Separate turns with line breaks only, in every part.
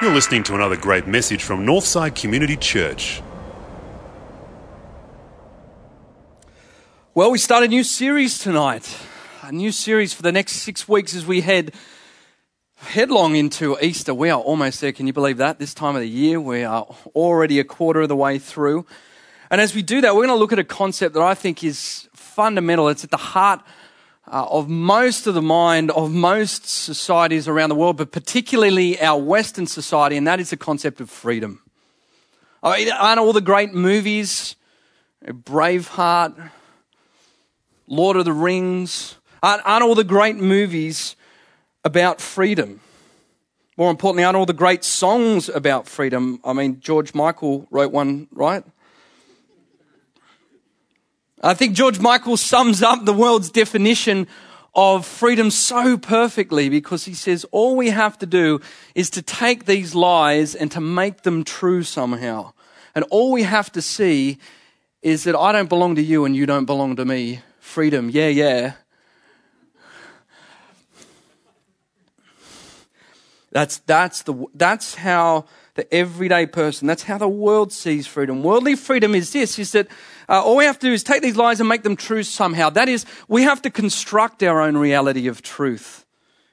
You're listening to another great message from Northside Community Church.
Well, we start a new series tonight. A new series for the next six weeks as we head headlong into Easter. We are almost there. Can you believe that? This time of the year, we are already a quarter of the way through. And as we do that, we're going to look at a concept that I think is fundamental. It's at the heart uh, of most of the mind of most societies around the world, but particularly our Western society, and that is the concept of freedom. I mean, aren't all the great movies, Braveheart, Lord of the Rings, aren't, aren't all the great movies about freedom? More importantly, aren't all the great songs about freedom? I mean, George Michael wrote one, right? I think George Michael sums up the world's definition of freedom so perfectly because he says all we have to do is to take these lies and to make them true somehow. And all we have to see is that I don't belong to you and you don't belong to me freedom. Yeah, yeah. That's, that's, the, that's how the everyday person, that's how the world sees freedom. Worldly freedom is this, is that uh, all we have to do is take these lies and make them true somehow. That is, we have to construct our own reality of truth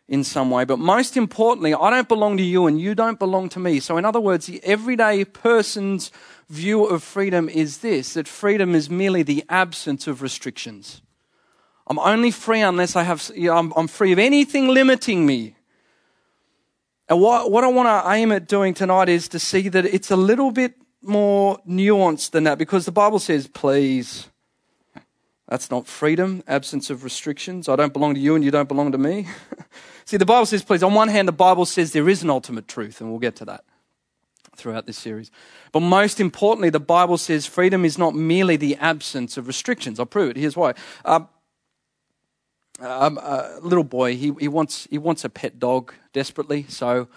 in some way. But most importantly, I don't belong to you and you don't belong to me. So in other words, the everyday person's view of freedom is this, that freedom is merely the absence of restrictions. I'm only free unless I have, I'm, I'm free of anything limiting me. And what, what I want to aim at doing tonight is to see that it's a little bit more nuanced than that because the Bible says, please. That's not freedom, absence of restrictions. I don't belong to you and you don't belong to me. see, the Bible says, please. On one hand, the Bible says there is an ultimate truth, and we'll get to that throughout this series. But most importantly, the Bible says freedom is not merely the absence of restrictions. I'll prove it. Here's why. Uh, um, a little boy, he, he, wants, he wants a pet dog desperately. So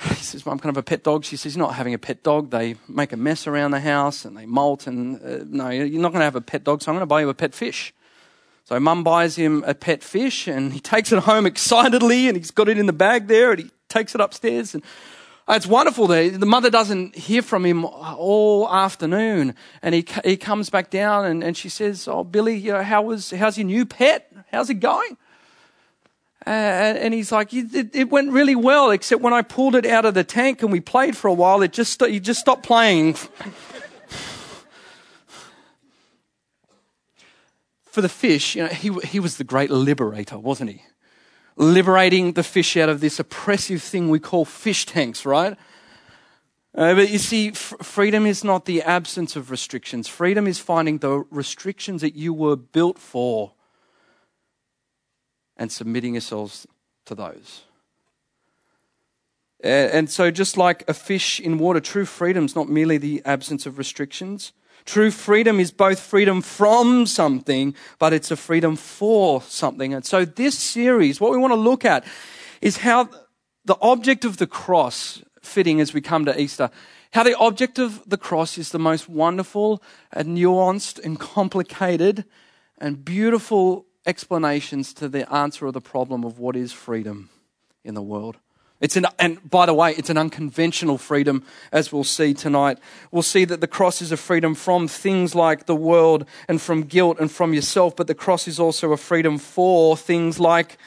he says, Mum, can I have a pet dog? She says, You're not having a pet dog. They make a mess around the house and they molt. And uh, no, you're not going to have a pet dog, so I'm going to buy you a pet fish. So mum buys him a pet fish and he takes it home excitedly and he's got it in the bag there and he takes it upstairs and uh, it's wonderful. there. the mother doesn't hear from him all afternoon, and he he comes back down, and, and she says, "Oh, Billy, you know, how was how's your new pet? How's it going?" Uh, and he's like, it, it, went really well, except when I pulled it out of the tank and we played for a while, it just he just stopped playing. for the fish, you know, he he was the great liberator, wasn't he? liberating the fish out of this oppressive thing we call fish tanks, right? Uh, but you see, f- freedom is not the absence of restrictions. Freedom is finding the restrictions that you were built for and submitting yourselves to those. And so, just like a fish in water, true freedom is not merely the absence of restrictions, True freedom is both freedom from something, but it's a freedom for something. And so, this series, what we want to look at is how the object of the cross, fitting as we come to Easter, how the object of the cross is the most wonderful and nuanced and complicated and beautiful explanations to the answer of the problem of what is freedom in the world. It's an, and by the way, it's an unconventional freedom, as we'll see tonight. We'll see that the cross is a freedom from things like the world and from guilt and from yourself, but the cross is also a freedom for things like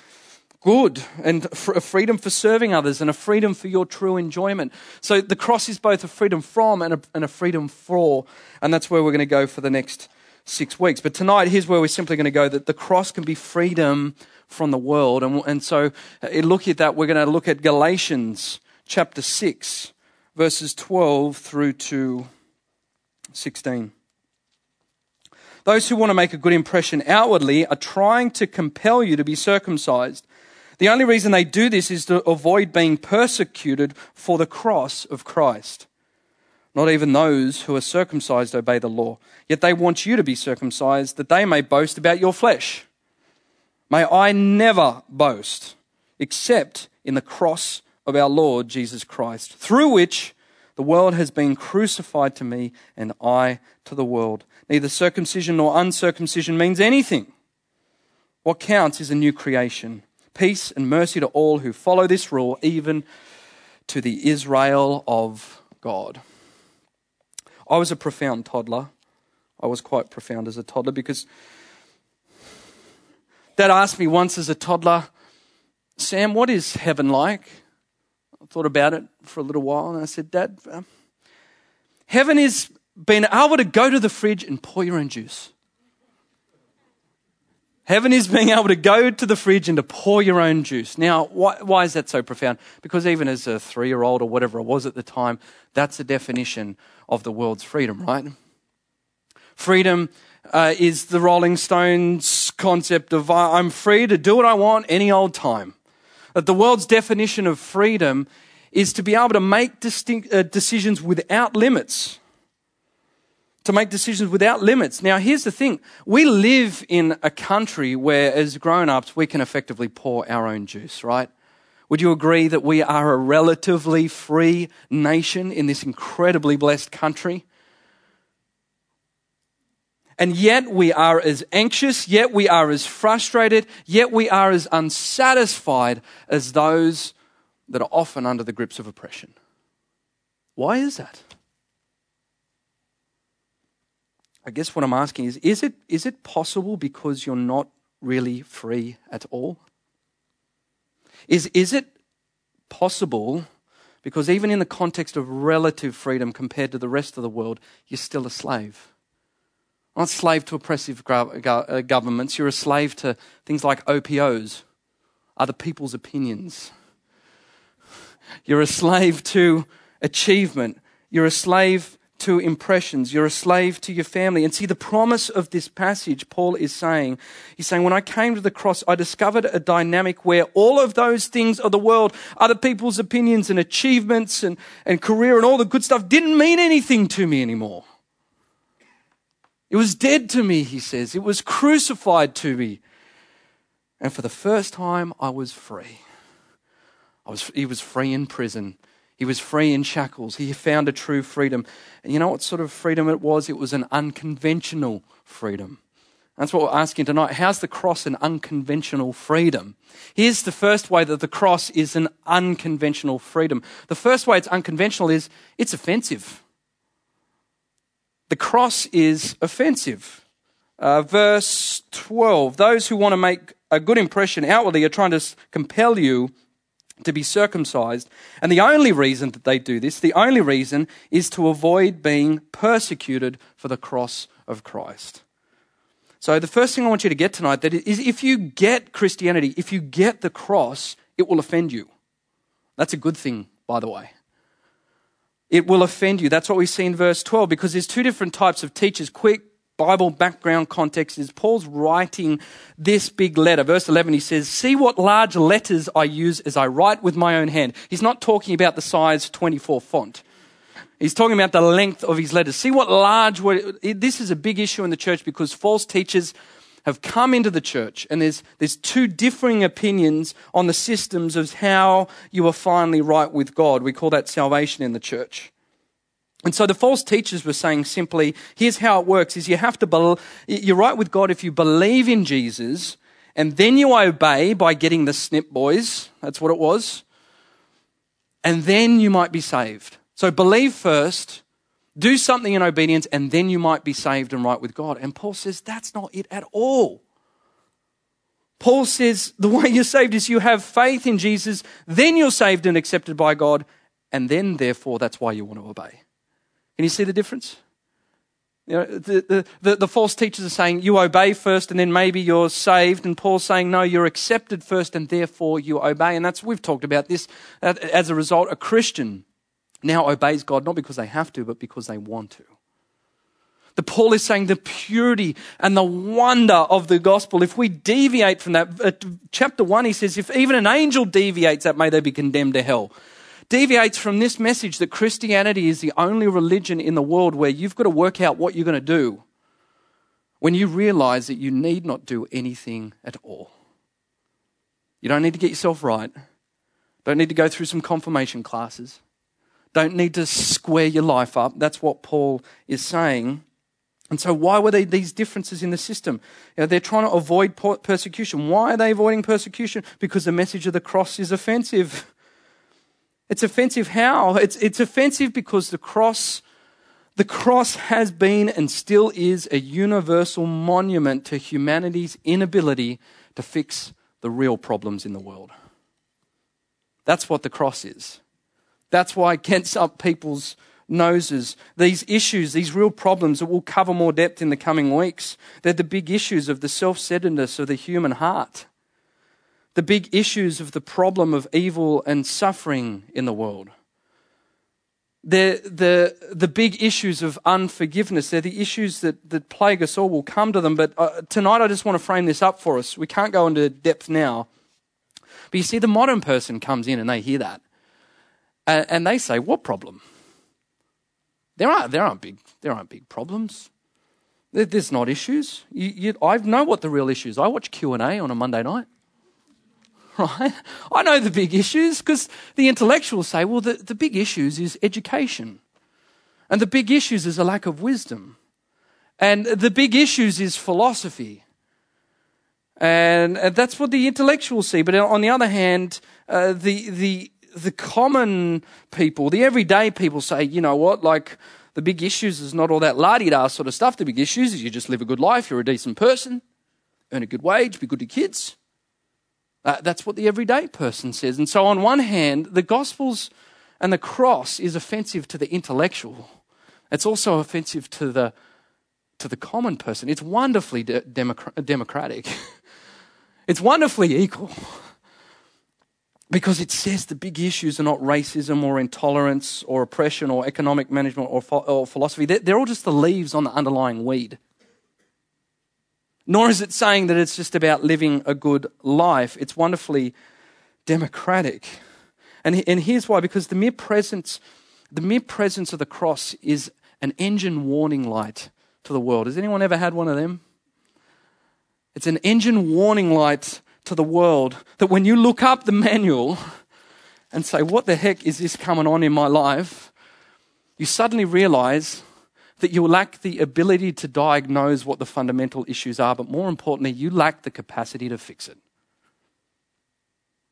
good and a freedom for serving others and a freedom for your true enjoyment. So the cross is both a freedom from and a, and a freedom for, and that's where we're going to go for the next six weeks. But tonight, here's where we're simply going to go that the cross can be freedom from the world. And, and so, uh, in looking at that, we're going to look at Galatians chapter 6, verses 12 through to 16. Those who want to make a good impression outwardly are trying to compel you to be circumcised. The only reason they do this is to avoid being persecuted for the cross of Christ. Not even those who are circumcised obey the law. Yet they want you to be circumcised that they may boast about your flesh. May I never boast except in the cross of our Lord Jesus Christ, through which the world has been crucified to me and I to the world. Neither circumcision nor uncircumcision means anything, What counts is a new creation. Peace and mercy to all who follow this rule, even to the Israel of God. I was a profound toddler. I was quite profound as a toddler because Dad asked me once as a toddler, Sam, what is heaven like? I thought about it for a little while and I said, Dad, um, heaven is being able to go to the fridge and pour your own juice. Heaven is being able to go to the fridge and to pour your own juice. Now, why, why is that so profound? Because even as a three year old or whatever it was at the time, that's the definition of the world's freedom, right? Freedom uh, is the Rolling Stones concept of I'm free to do what I want any old time. That the world's definition of freedom is to be able to make distinct, uh, decisions without limits to make decisions without limits. Now, here's the thing we live in a country where, as grown ups, we can effectively pour our own juice, right? Would you agree that we are a relatively free nation in this incredibly blessed country? And yet we are as anxious, yet we are as frustrated, yet we are as unsatisfied as those that are often under the grips of oppression. Why is that? I guess what I'm asking is is it, is it possible because you're not really free at all? Is, is it possible because even in the context of relative freedom compared to the rest of the world, you're still a slave? Not a slave to oppressive uh, governments, you're a slave to things like OPOs, other people's opinions. You're a slave to achievement. You're a slave to impressions. You're a slave to your family. And see, the promise of this passage, Paul is saying, he's saying, when I came to the cross, I discovered a dynamic where all of those things of the world, other people's opinions and achievements and, and career and all the good stuff didn't mean anything to me anymore. It was dead to me, he says. It was crucified to me. And for the first time, I was free. I was, he was free in prison. He was free in shackles. He found a true freedom. And you know what sort of freedom it was? It was an unconventional freedom. That's what we're asking tonight. How's the cross an unconventional freedom? Here's the first way that the cross is an unconventional freedom. The first way it's unconventional is it's offensive. The cross is offensive. Uh, verse 12 Those who want to make a good impression outwardly are trying to compel you to be circumcised. And the only reason that they do this, the only reason, is to avoid being persecuted for the cross of Christ. So the first thing I want you to get tonight that is if you get Christianity, if you get the cross, it will offend you. That's a good thing, by the way. It will offend you. That's what we see in verse 12 because there's two different types of teachers. Quick Bible background context is Paul's writing this big letter. Verse 11, he says, See what large letters I use as I write with my own hand. He's not talking about the size 24 font. He's talking about the length of his letters. See what large, this is a big issue in the church because false teachers have come into the church and there's, there's two differing opinions on the systems of how you are finally right with God. We call that salvation in the church. And so the false teachers were saying simply, here's how it works is you have to, be, you're right with God if you believe in Jesus and then you obey by getting the snip boys. That's what it was. And then you might be saved. So believe first, do something in obedience, and then you might be saved and right with God. And Paul says that's not it at all. Paul says the way you're saved is you have faith in Jesus, then you're saved and accepted by God, and then, therefore, that's why you want to obey. Can you see the difference? You know, the, the, the, false teachers are saying you obey first and then maybe you're saved. And Paul's saying, no, you're accepted first and therefore you obey. And that's, we've talked about this. As a result, a Christian now obeys God not because they have to, but because they want to. The Paul is saying the purity and the wonder of the gospel. If we deviate from that, chapter one, he says, if even an angel deviates, that may they be condemned to hell deviates from this message that Christianity is the only religion in the world where you've got to work out what you're going to do when you realize that you need not do anything at all. You don't need to get yourself right. Don't need to go through some confirmation classes. Don't need to square your life up. That's what Paul is saying. And so, why were there these differences in the system? You know, they're trying to avoid persecution. Why are they avoiding persecution? Because the message of the cross is offensive. It's offensive how? It's, it's offensive because the cross, the cross has been and still is a universal monument to humanity's inability to fix the real problems in the world. That's what the cross is. That's why it gets up people's noses. These issues, these real problems that we'll cover more depth in the coming weeks, they're the big issues of the self centeredness of the human heart, the big issues of the problem of evil and suffering in the world. They're the, the big issues of unforgiveness. They're the issues that, that plague us all. We'll come to them. But uh, tonight, I just want to frame this up for us. We can't go into depth now. But you see, the modern person comes in and they hear that. And, and they say, What problem? There aren't, there aren't, big, there aren't big problems. There, there's not issues. You, you, I know what the real issues. I watch Q and A on a Monday night. Right? I know the big issues because the intellectuals say, well, the, the big issues is education. And the big issues is a lack of wisdom. And the big issues is philosophy. And, that's what the intellectuals see. But on the other hand, uh, the, the the common people, the everyday people say, you know what, like the big issues is not all that la da sort of stuff. The big issues is you just live a good life, you're a decent person, earn a good wage, be good to kids. Uh, that's what the everyday person says. And so, on one hand, the Gospels and the cross is offensive to the intellectual. It's also offensive to the to the common person. It's wonderfully de- democratic. it's wonderfully equal because it says the big issues are not racism or intolerance or oppression or economic management or, or philosophy. They're, they're all just the leaves on the underlying weed. Nor is it saying that it's just about living a good life. It's wonderfully democratic. And, and here's why because the mere presence, the mere presence of the cross is an engine warning light to the world. Has anyone ever had one of them? It's an engine warning light to the world that when you look up the manual and say, What the heck is this coming on in my life? you suddenly realize that you lack the ability to diagnose what the fundamental issues are, but more importantly, you lack the capacity to fix it.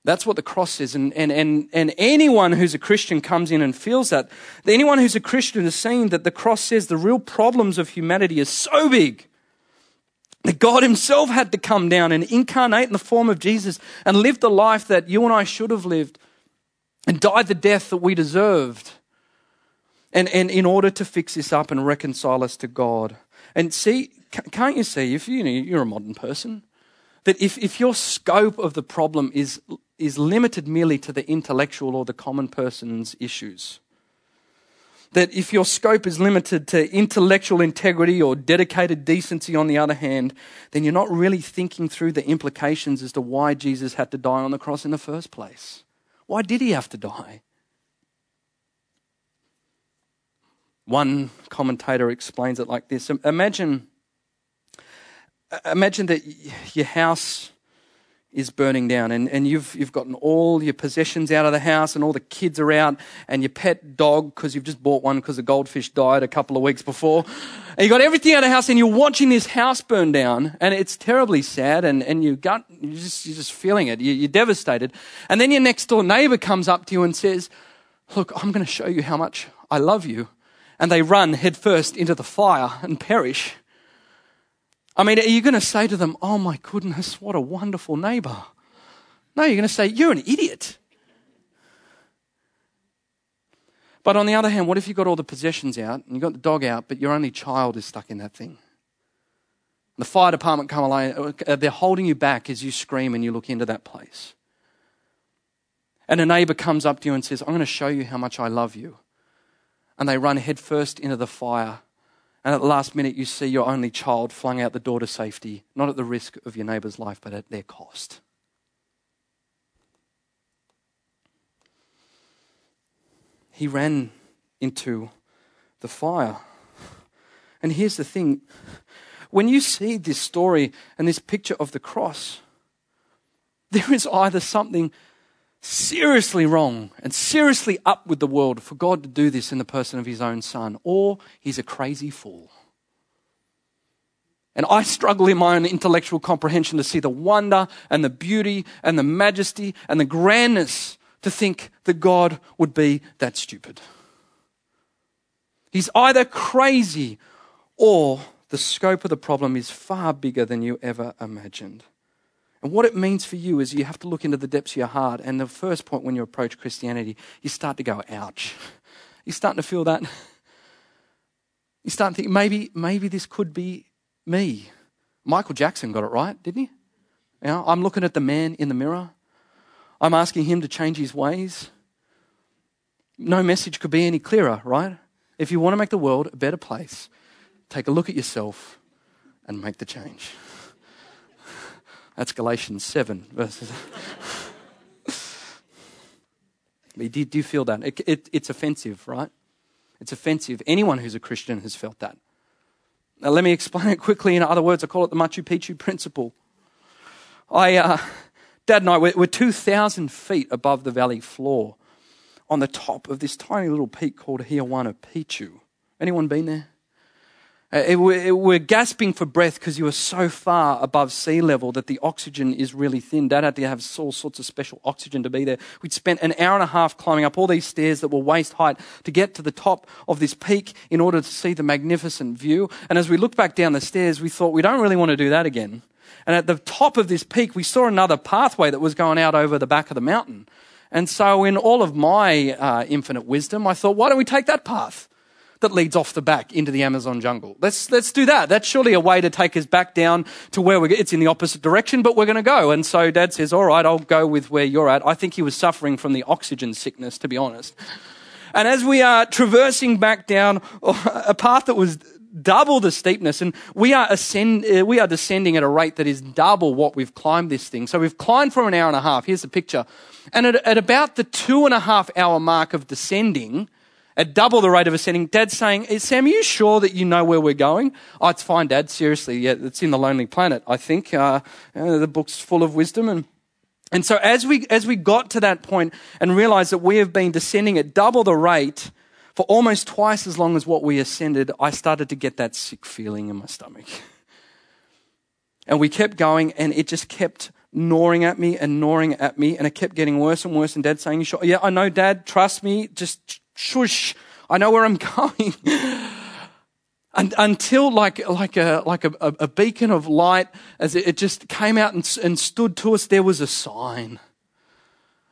That's what the cross is. And, and, and, and anyone who's a Christian comes in and feels that. Anyone who's a Christian has seen that the cross says the real problems of humanity are so big that God Himself had to come down and incarnate in the form of Jesus and live the life that you and I should have lived and died the death that we deserved. And, and in order to fix this up and reconcile us to God. And see, can't you see, if you know, you're a modern person, that if, if your scope of the problem is, is limited merely to the intellectual or the common person's issues, that if your scope is limited to intellectual integrity or dedicated decency, on the other hand, then you're not really thinking through the implications as to why Jesus had to die on the cross in the first place. Why did he have to die? One commentator explains it like this. Imagine, imagine that your house is burning down and, and you've, you've gotten all your possessions out of the house and all the kids are out and your pet dog because you've just bought one because the goldfish died a couple of weeks before. And you got everything out of the house and you're watching this house burn down and it's terribly sad and, and you got, you're, just, you're just feeling it. You, you're devastated. And then your next door neighbor comes up to you and says look i'm going to show you how much i love you and they run headfirst into the fire and perish I mean, are you going to say to them, oh my goodness, what a wonderful neighbor? No, you're going to say, you're an idiot. But on the other hand, what if you got all the possessions out and you got the dog out, but your only child is stuck in that thing? The fire department come along, uh, they're holding you back as you scream and you look into that place. And a neighbor comes up to you and says, I'm going to show you how much I love you. And they run headfirst into the fire and at the last minute, you see your only child flung out the door to safety, not at the risk of your neighbour's life, but at their cost. He ran into the fire. And here's the thing when you see this story and this picture of the cross, there is either something seriously wrong and seriously up with the world for God to do this in the person of his own son, or he's a crazy fool. And I struggle in my own intellectual comprehension to see the wonder and the beauty and the majesty and the grandness to think that God would be that stupid. He's either crazy or the scope of the problem is far bigger than you ever imagined. And what it means for you is you have to look into the depths of your heart. And the first point when you approach Christianity, you start to go, ouch. You're starting to feel that. You start to think, maybe, maybe this could be me. Michael Jackson got it right, didn't he? You know, I'm looking at the man in the mirror. I'm asking him to change his ways. No message could be any clearer, right? If you want to make the world a better place, take a look at yourself and make the change. That's Galatians 7 verses. do, do you feel that? It, it, it's offensive, right? It's offensive. Anyone who's a Christian has felt that. Now, let me explain it quickly. In other words, I call it the Machu Picchu principle. I, uh, Dad and I, we're, we're 2,000 feet above the valley floor on the top of this tiny little peak called Huayna Picchu. Anyone been there? Uh, we're gasping for breath because you are so far above sea level that the oxygen is really thin. Dad had to have all sorts of special oxygen to be there. We'd spent an hour and a half climbing up all these stairs that were waist height to get to the top of this peak in order to see the magnificent view. And as we looked back down the stairs, we thought we don't really want to do that again. And at the top of this peak, we saw another pathway that was going out over the back of the mountain. And so, in all of my uh, infinite wisdom, I thought, why don't we take that path? That leads off the back into the Amazon jungle. Let's, let's do that. That's surely a way to take us back down to where we're, it's in the opposite direction, but we're going to go. And so dad says, all right, I'll go with where you're at. I think he was suffering from the oxygen sickness, to be honest. And as we are traversing back down a path that was double the steepness and we are ascend, uh, we are descending at a rate that is double what we've climbed this thing. So we've climbed for an hour and a half. Here's the picture. And at, at about the two and a half hour mark of descending, at double the rate of ascending. Dad's saying, Sam, are you sure that you know where we're going? Oh, it's fine, Dad. Seriously. Yeah, it's in The Lonely Planet, I think. Uh, the book's full of wisdom. And, and so as we, as we got to that point and realized that we have been descending at double the rate for almost twice as long as what we ascended, I started to get that sick feeling in my stomach. And we kept going, and it just kept gnawing at me and gnawing at me, and it kept getting worse and worse. And Dad saying, "You sure? Yeah, I know, Dad. Trust me. Just shush, I know where I'm going. and, until like, like, a, like a, a, beacon of light, as it, just came out and, and stood to us, there was a sign.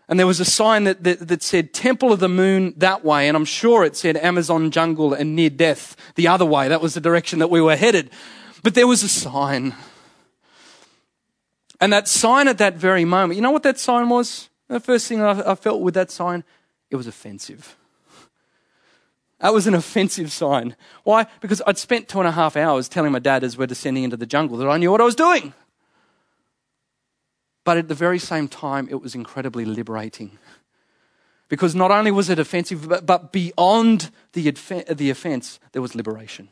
And there was a sign that, that, that, said Temple of the Moon that way. And I'm sure it said Amazon jungle and near death the other way. That was the direction that we were headed. But there was a sign. And that sign at that very moment, you know what that sign was? The first thing I felt with that sign, it was offensive. That was an offensive sign. Why? Because I'd spent two and a half hours telling my dad as we're descending into the jungle that I knew what I was doing. But at the very same time, it was incredibly liberating. Because not only was it offensive, but, but beyond the, the offense, there was liberation.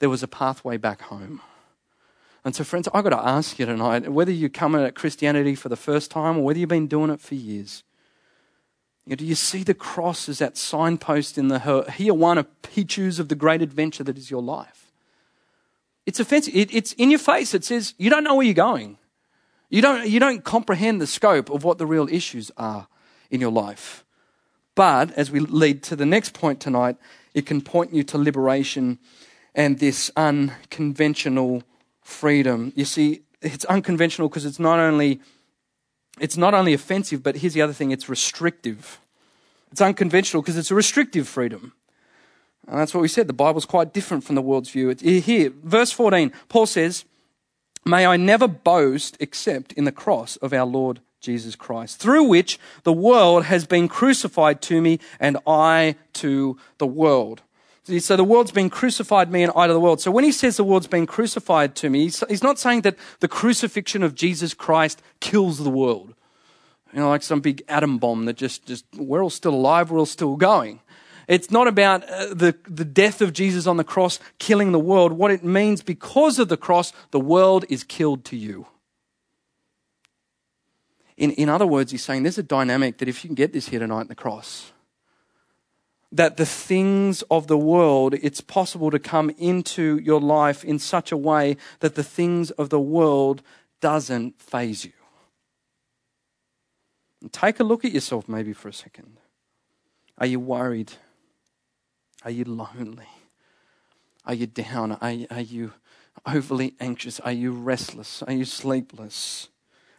There was a pathway back home. And so, friends, I've got to ask you tonight whether you're coming at Christianity for the first time or whether you've been doing it for years you know, do you see the cross as that signpost in the Huayna Picchus of the great adventure that is your life? It's offensive. It, it's in your face. It says you don't know where you're going. You don't, you don't comprehend the scope of what the real issues are in your life. But as we lead to the next point tonight, it can point you to liberation and this unconventional freedom. You see, it's unconventional because it's not only it's not only offensive, but here's the other thing it's restrictive. It's unconventional because it's a restrictive freedom. And that's what we said. The Bible's quite different from the world's view. It's here, verse 14, Paul says, May I never boast except in the cross of our Lord Jesus Christ, through which the world has been crucified to me and I to the world. So the world's been crucified me and I to the world. So when he says the world's been crucified to me, he's not saying that the crucifixion of Jesus Christ kills the world. You know, like some big atom bomb that just, just we're all still alive, we're all still going. It's not about uh, the, the death of Jesus on the cross killing the world. What it means because of the cross, the world is killed to you. In, in other words, he's saying there's a dynamic that if you can get this here tonight the cross, that the things of the world, it's possible to come into your life in such a way that the things of the world doesn't faze you. And take a look at yourself maybe for a second. Are you worried? Are you lonely? Are you down? Are, are you overly anxious? Are you restless? Are you sleepless?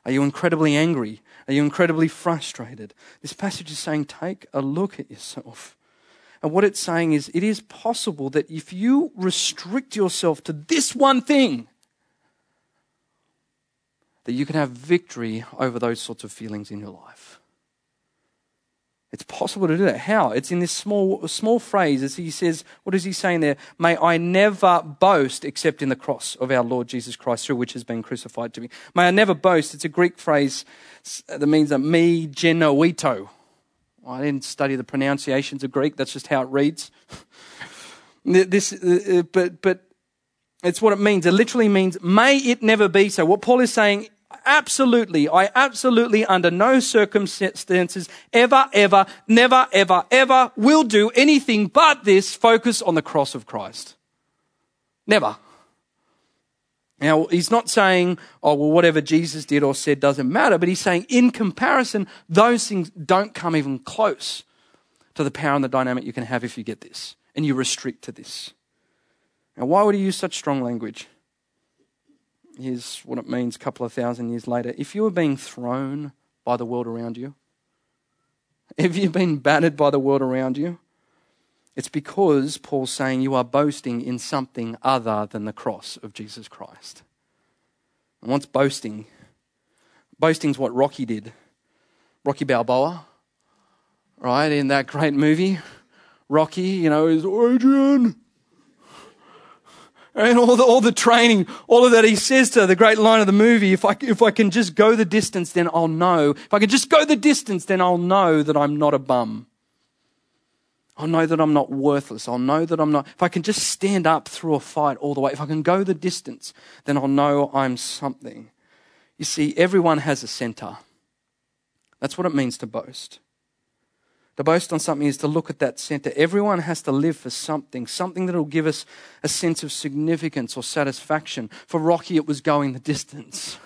Are you incredibly angry? Are you incredibly frustrated? This passage is saying, take a look at yourself. And what it's saying is, it is possible that if you restrict yourself to this one thing, that you can have victory over those sorts of feelings in your life. It's possible to do that. How? It's in this small, small phrase as he says, what is he saying there? May I never boast except in the cross of our Lord Jesus Christ, through which has been crucified to me. May I never boast. It's a Greek phrase that means that me genoito. I didn't study the pronunciations of Greek. That's just how it reads. this, uh, uh, but, but it's what it means. It literally means, may it never be so. What Paul is saying absolutely, I absolutely, under no circumstances, ever, ever, never, ever, ever will do anything but this focus on the cross of Christ. Never. Now, he's not saying, oh, well, whatever Jesus did or said doesn't matter, but he's saying, in comparison, those things don't come even close to the power and the dynamic you can have if you get this and you restrict to this. Now, why would he use such strong language? Here's what it means a couple of thousand years later. If you were being thrown by the world around you, if you've been battered by the world around you, it's because Paul's saying you are boasting in something other than the cross of Jesus Christ. And what's boasting? Boasting's what Rocky did. Rocky Balboa, right, in that great movie. Rocky, you know, is Adrian, and all the, all the training, all of that. He says to the great line of the movie, if I, if I can just go the distance, then I'll know. If I can just go the distance, then I'll know that I'm not a bum. I'll know that I'm not worthless. I'll know that I'm not. If I can just stand up through a fight all the way, if I can go the distance, then I'll know I'm something. You see, everyone has a center. That's what it means to boast. To boast on something is to look at that center. Everyone has to live for something, something that will give us a sense of significance or satisfaction. For Rocky, it was going the distance.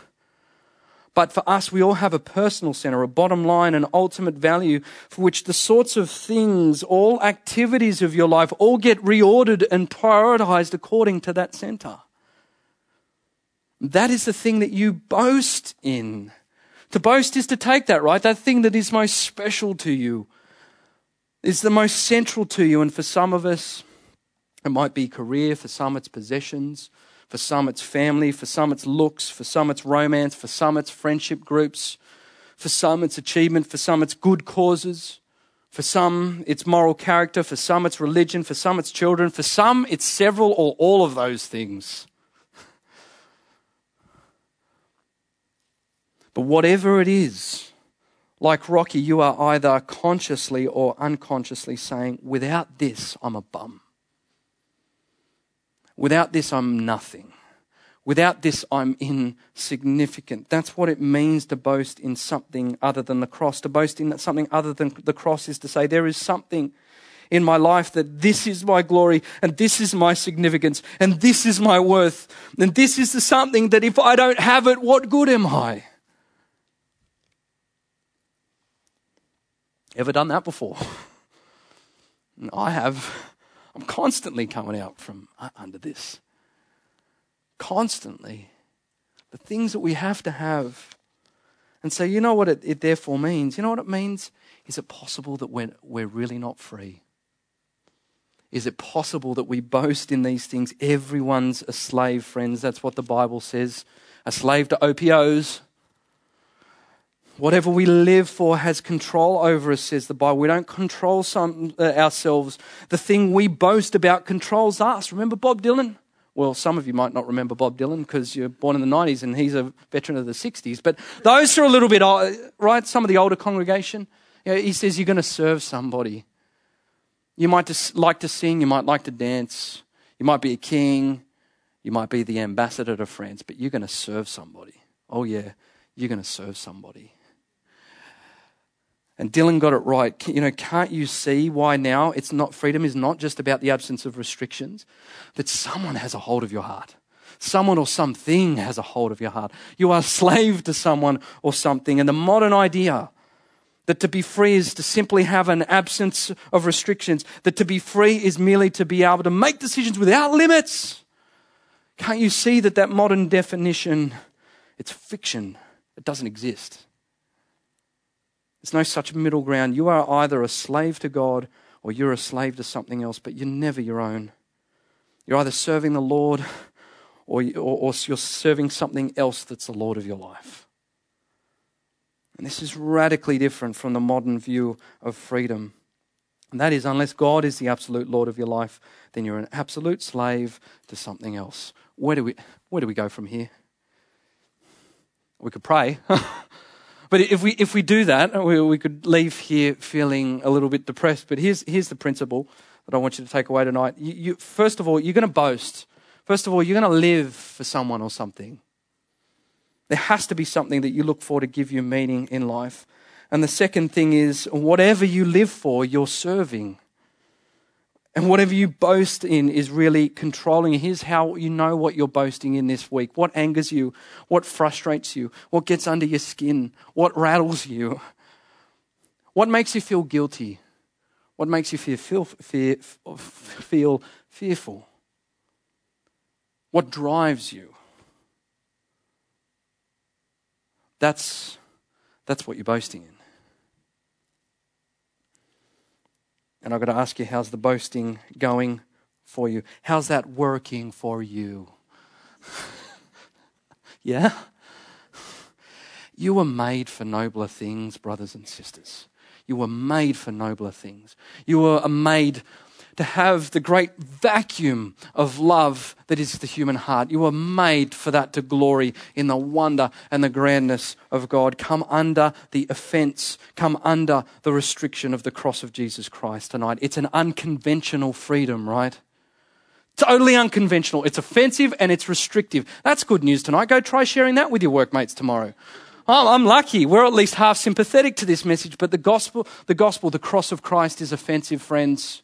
But for us, we all have a personal center, a bottom line, an ultimate value for which the sorts of things, all activities of your life, all get reordered and prioritized according to that center. That is the thing that you boast in. To boast is to take that, right? That thing that is most special to you is the most central to you. And for some of us, it might be career, for some, it's possessions, for some, it's family, for some, it's looks, for some, it's romance, for some, it's friendship groups, for some, it's achievement, for some, it's good causes. For some, it's moral character. For some, it's religion. For some, it's children. For some, it's several or all of those things. But whatever it is, like Rocky, you are either consciously or unconsciously saying, without this, I'm a bum. Without this, I'm nothing. Without this, I'm insignificant. That's what it means to boast in something other than the cross. To boast in something other than the cross is to say, there is something in my life that this is my glory and this is my significance and this is my worth. And this is the something that if I don't have it, what good am I? Ever done that before? I have. I'm constantly coming out from uh, under this. Constantly. The things that we have to have. And so, you know what it, it therefore means? You know what it means? Is it possible that we're, we're really not free? Is it possible that we boast in these things? Everyone's a slave, friends. That's what the Bible says. A slave to OPOs, Whatever we live for has control over us, says the Bible. We don't control some, uh, ourselves. The thing we boast about controls us. Remember Bob Dylan? Well, some of you might not remember Bob Dylan because you're born in the 90s and he's a veteran of the 60s. But those are a little bit, old, right? Some of the older congregation, you know, he says you're going to serve somebody. You might just like to sing, you might like to dance, you might be a king, you might be the ambassador to France, but you're going to serve somebody. Oh, yeah, you're going to serve somebody. And Dylan got it right. You know, can't you see why now it's not freedom is not just about the absence of restrictions, that someone has a hold of your heart. Someone or something has a hold of your heart. You are slave to someone or something. And the modern idea that to be free is to simply have an absence of restrictions, that to be free is merely to be able to make decisions without limits. Can't you see that that modern definition, it's fiction. It doesn't exist. There's no such middle ground. You are either a slave to God or you're a slave to something else, but you're never your own. You're either serving the Lord or, or, or you're serving something else that's the Lord of your life. And this is radically different from the modern view of freedom. And that is, unless God is the absolute Lord of your life, then you're an absolute slave to something else. Where do we, where do we go from here? We could pray. but if we, if we do that, we, we could leave here feeling a little bit depressed. But here's, here's the principle that I want you to take away tonight. You, you, first of all, you're going to boast. First of all, you're going to live for someone or something. There has to be something that you look for to give you meaning in life. And the second thing is, whatever you live for, you're serving. And whatever you boast in is really controlling. Here's how you know what you're boasting in this week. What angers you, what frustrates you, what gets under your skin, what rattles you, what makes you feel guilty, what makes you feel, feel, fear, feel fearful, what drives you. That's, that's what you're boasting in. And I've got to ask you, how's the boasting going for you? How's that working for you? yeah? You were made for nobler things, brothers and sisters. You were made for nobler things. You were made to have the great vacuum of love that is the human heart. You were made for that to glory in the wonder and the grandness of God. Come under the offense, come under the restriction of the cross of Jesus Christ tonight. It's an unconventional freedom, right? Totally unconventional. It's offensive and it's restrictive. That's good news tonight. Go try sharing that with your workmates tomorrow. Oh, I'm lucky. We're at least half sympathetic to this message, but the gospel, the gospel, the cross of Christ is offensive, friends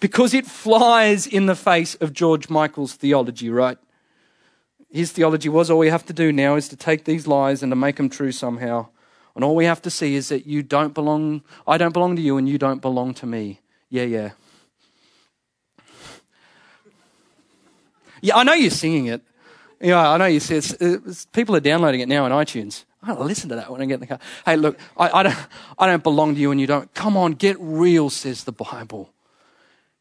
because it flies in the face of George Michael's theology, right? His theology was all we have to do now is to take these lies and to make them true somehow. And all we have to see is that you don't belong, I don't belong to you and you don't belong to me. Yeah, yeah. Yeah, I know you're singing it. Yeah, I know you see it's, it's, people are downloading it now on iTunes. I don't listen to that when I get in the car. Hey, look, I, I, don't, I don't belong to you and you don't. Come on, get real, says the Bible.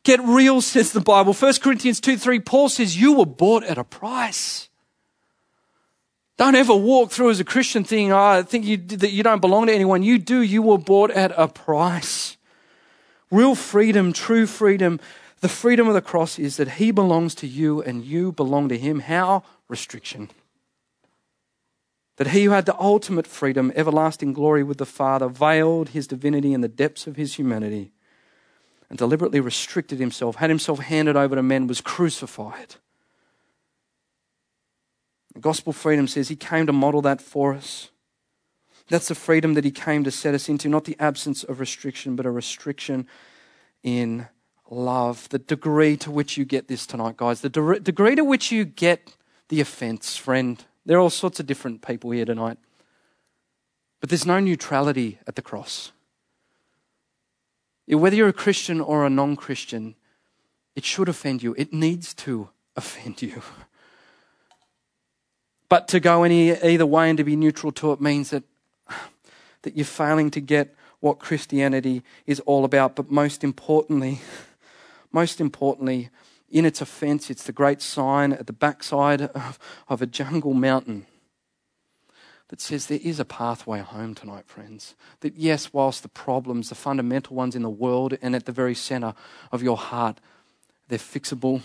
Get real, says the Bible. 1 Corinthians 2 3, Paul says, You were bought at a price. Don't ever walk through as a Christian thinking, oh, I think you, that you don't belong to anyone. You do. You were bought at a price. Real freedom, true freedom. The freedom of the cross is that He belongs to you and you belong to Him. How? Restriction. That He who had the ultimate freedom, everlasting glory with the Father, veiled His divinity in the depths of His humanity and deliberately restricted himself, had himself handed over to men, was crucified. Gospel freedom says he came to model that for us. That's the freedom that he came to set us into, not the absence of restriction, but a restriction in love. The degree to which you get this tonight, guys, the de- degree to which you get the offense, friend. There are all sorts of different people here tonight. But there's no neutrality at the cross. Whether you're a Christian or a non Christian, it should offend you. It needs to offend you. But to go any either way and to be neutral to it means that, that you're failing to get what Christianity is all about. But most importantly, most importantly, in its offense, it's the great sign at the backside of, of a jungle mountain that says there is a pathway home tonight, friends. That yes, whilst the problems, the fundamental ones in the world and at the very center of your heart, they're fixable,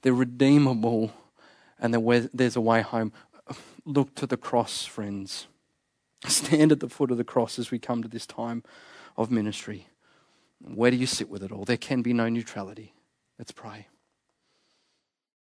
they're redeemable, and there's a way home. Look to the cross, friends. Stand at the foot of the cross as we come to this time of ministry. Where do you sit with it all? There can be no neutrality. Let's pray.